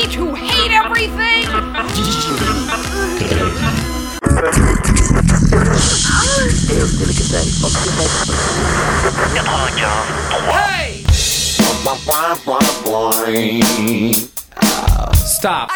me to hate everything? Hey! Stop.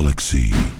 Galaxy.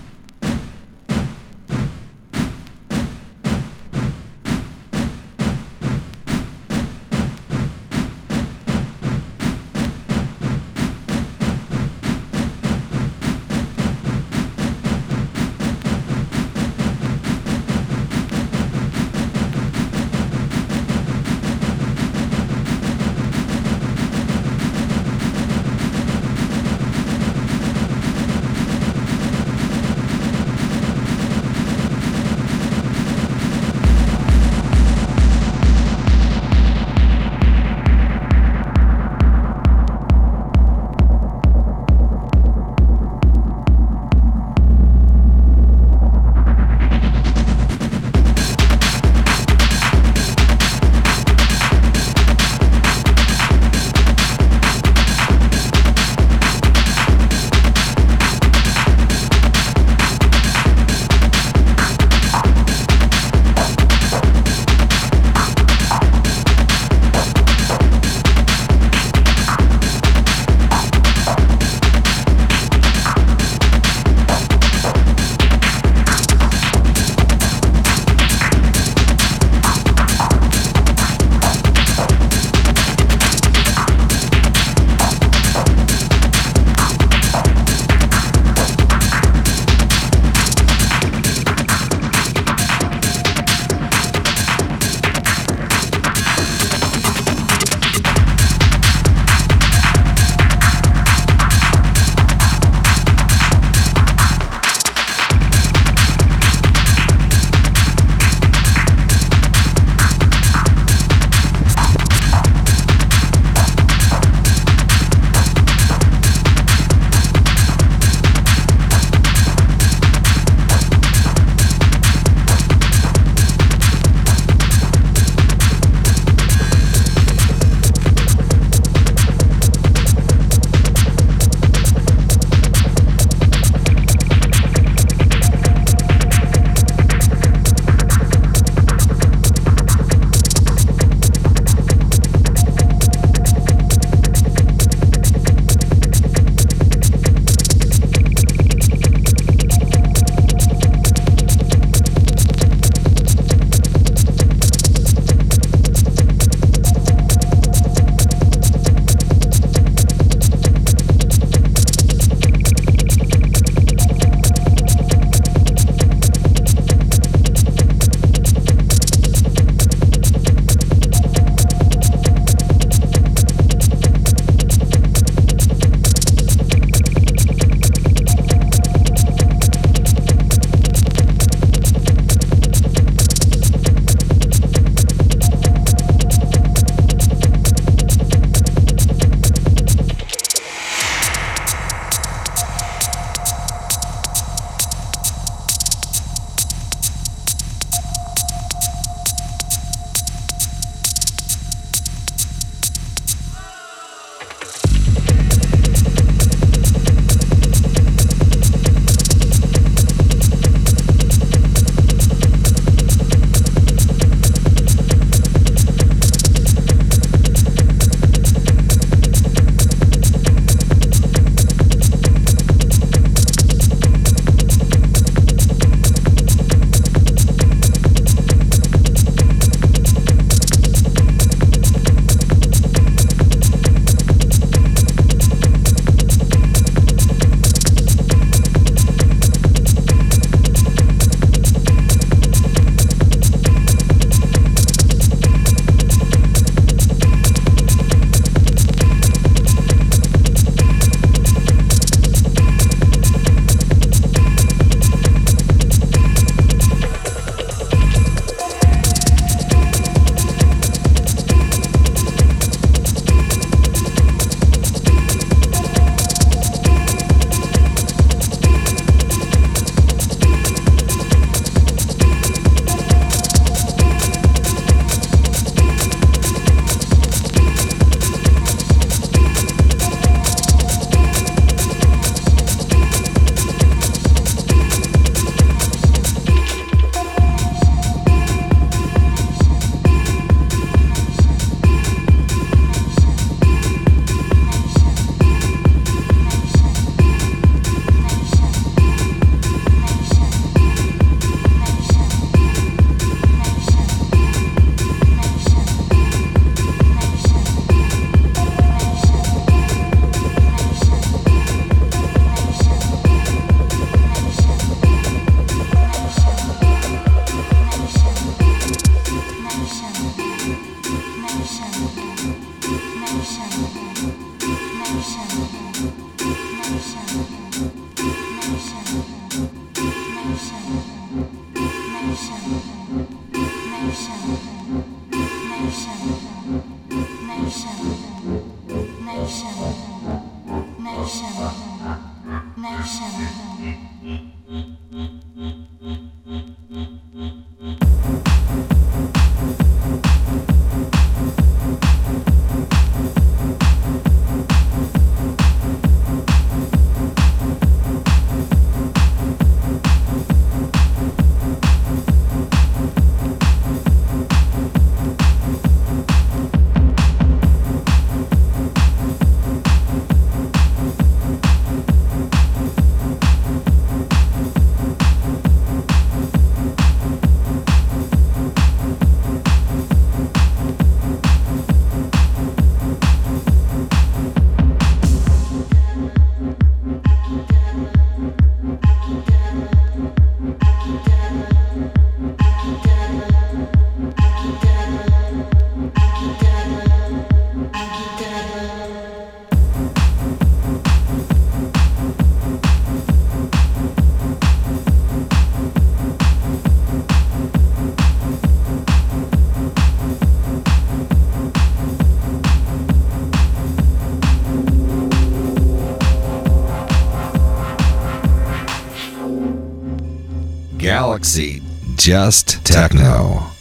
Galaxy Just Techno.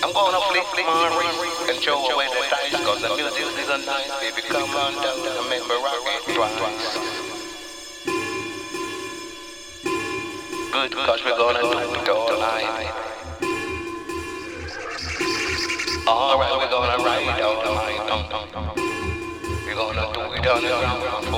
I'm gonna flick my and throw away the dice Cause the music is a nice baby Come on down and make me rock it twice. Good cause we're gonna do it all night Alright, we're gonna ride all night We're gonna do it on the ground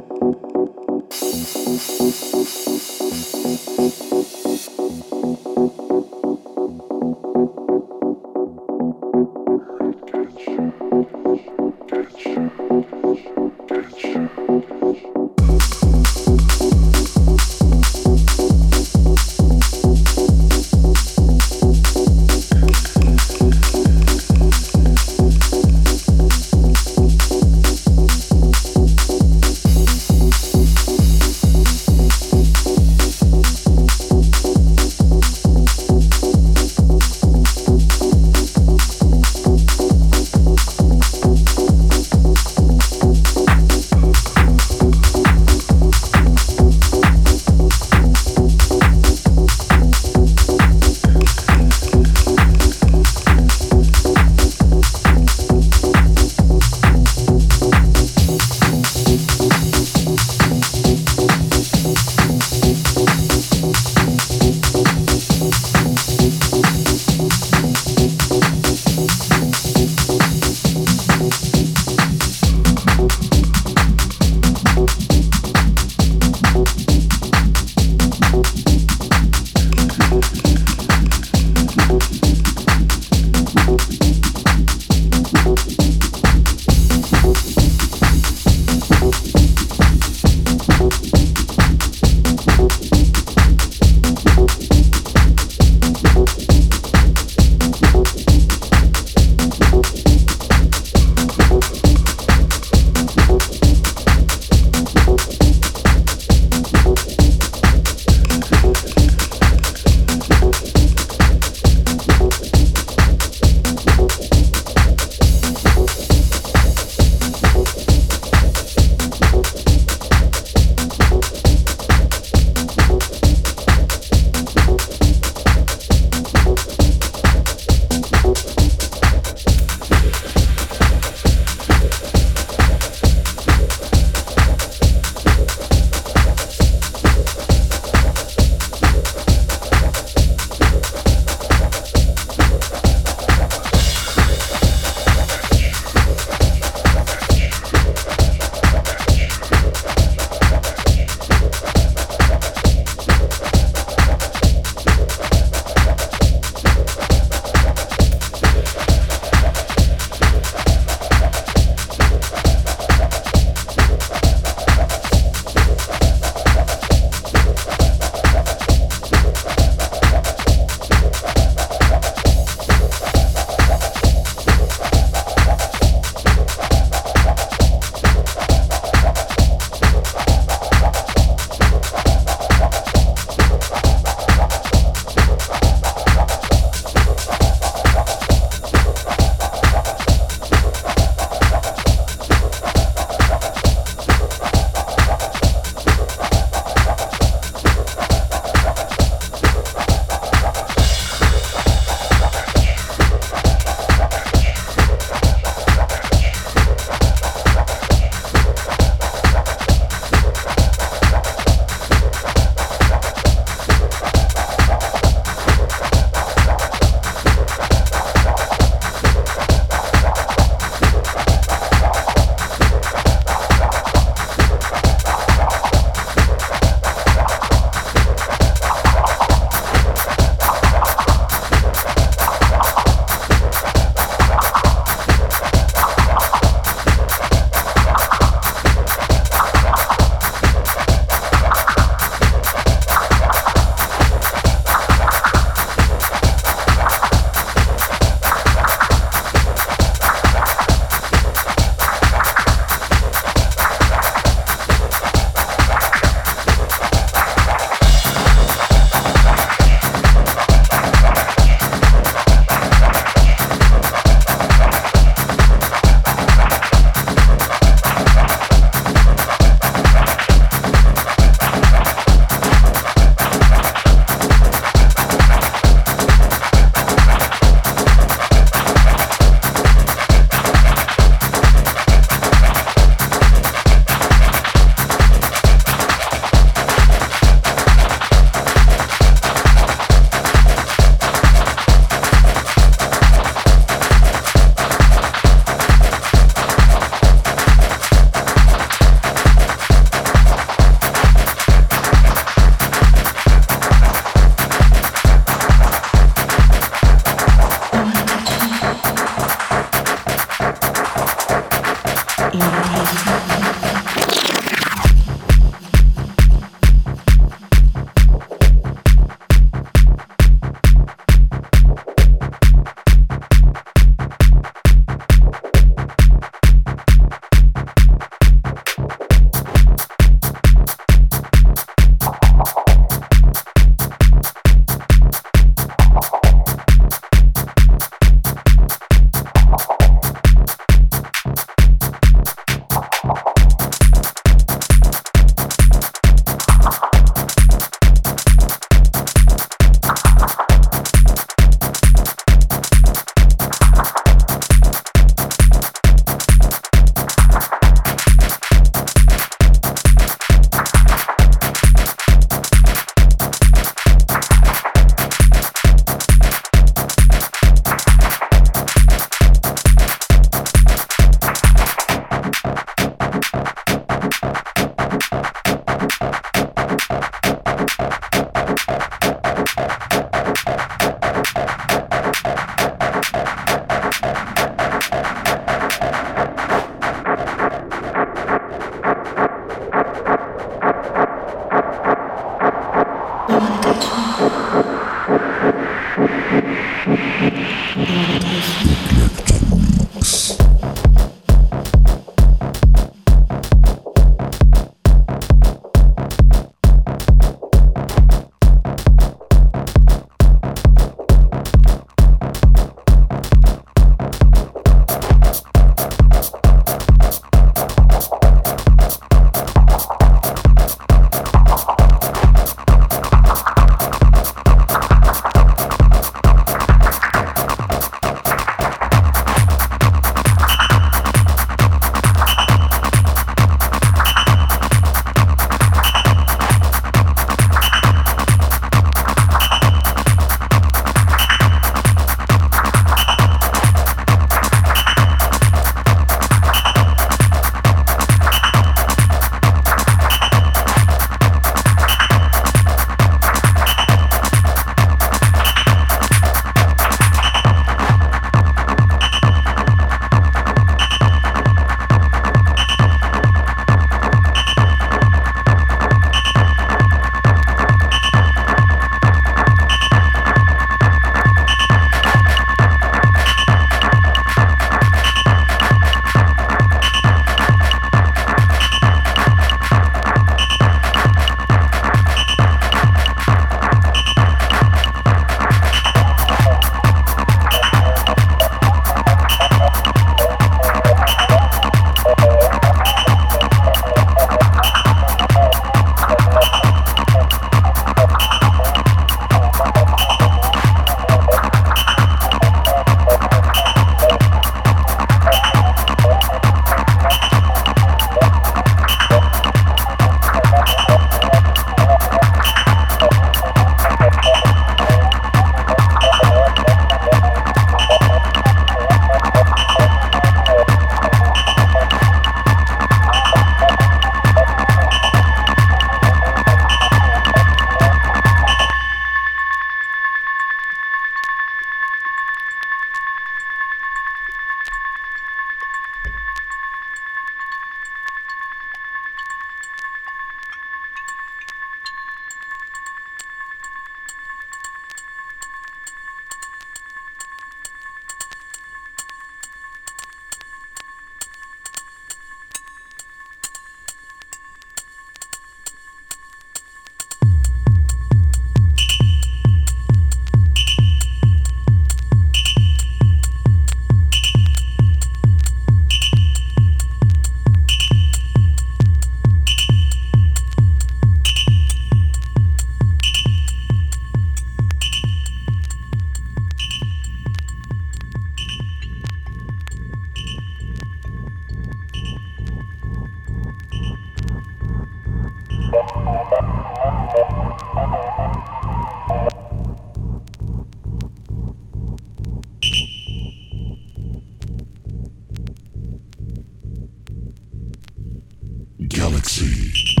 Sexy.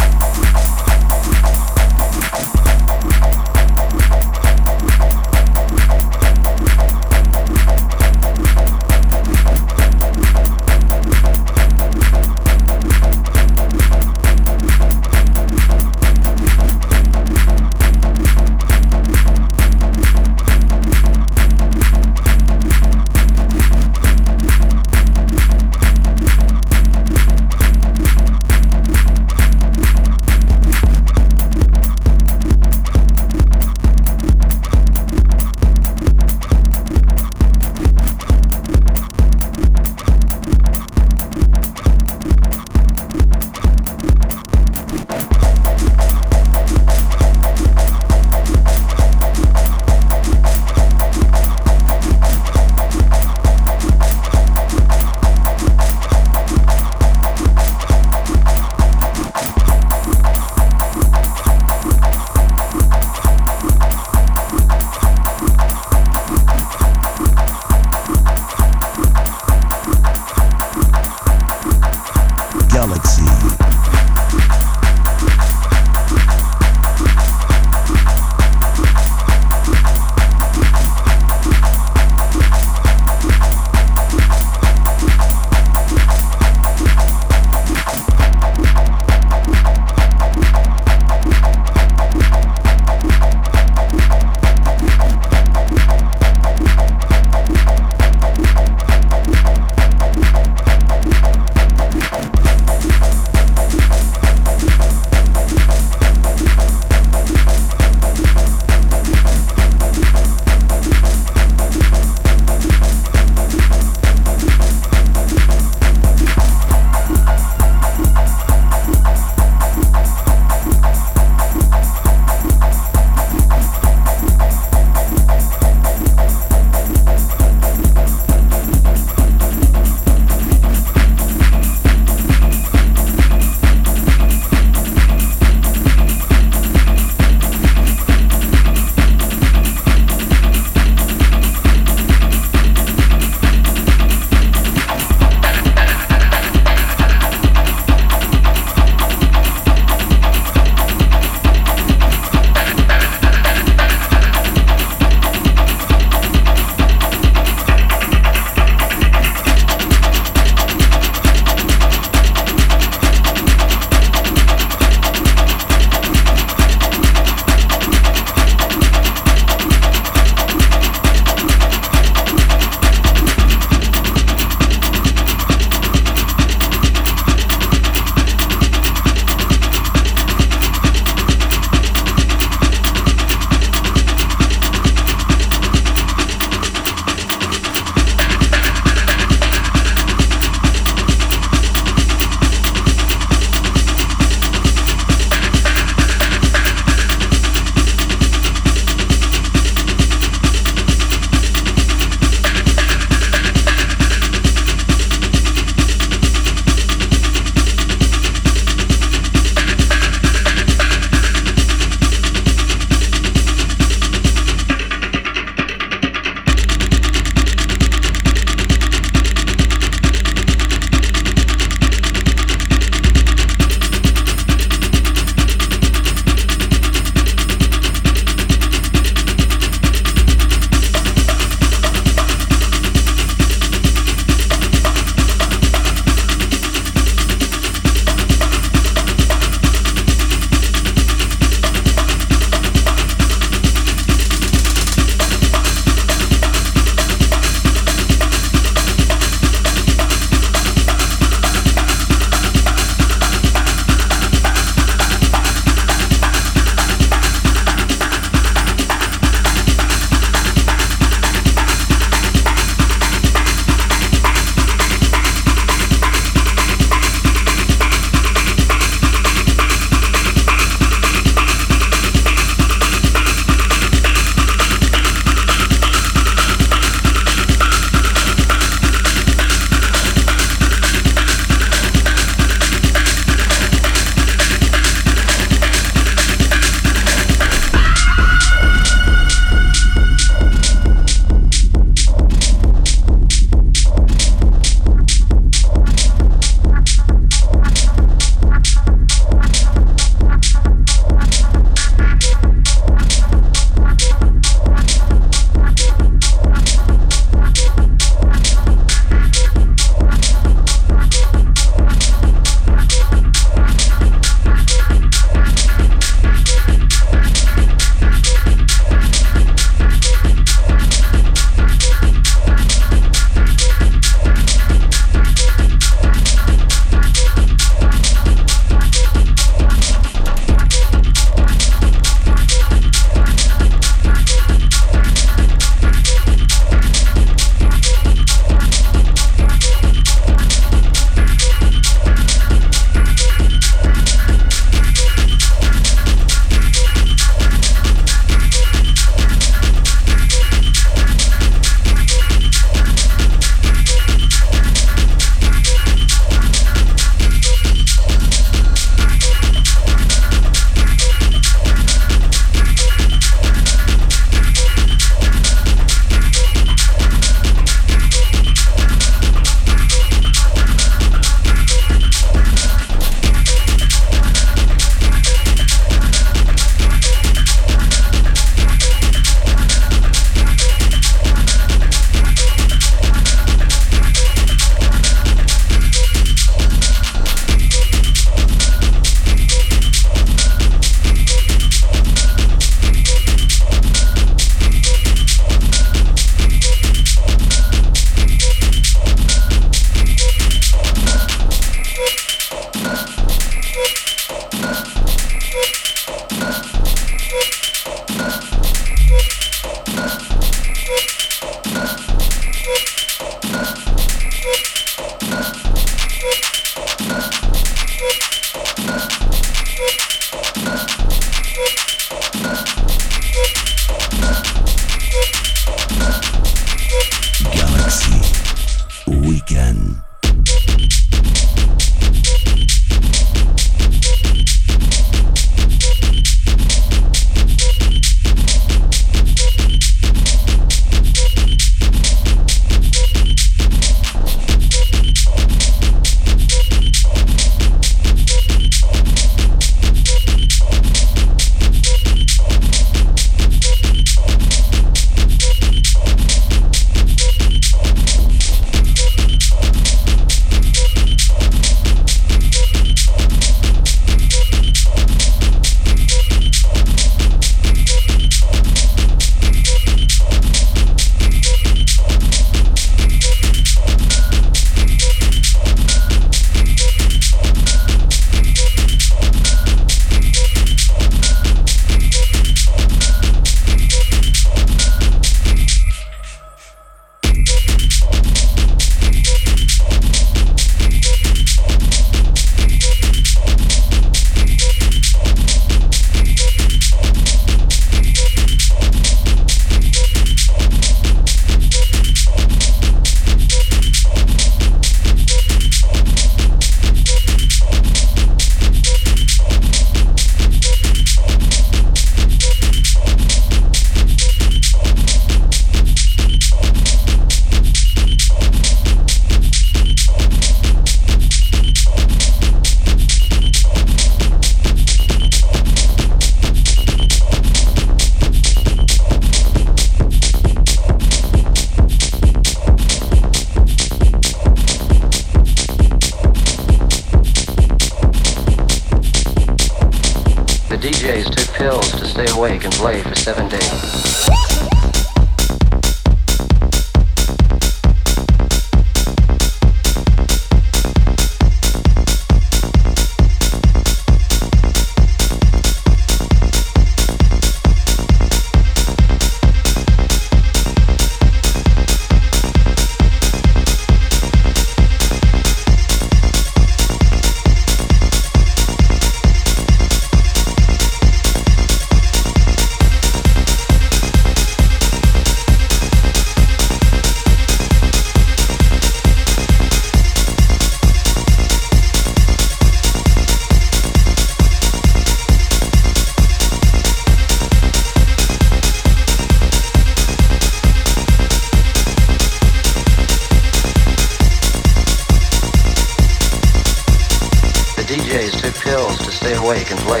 The DJs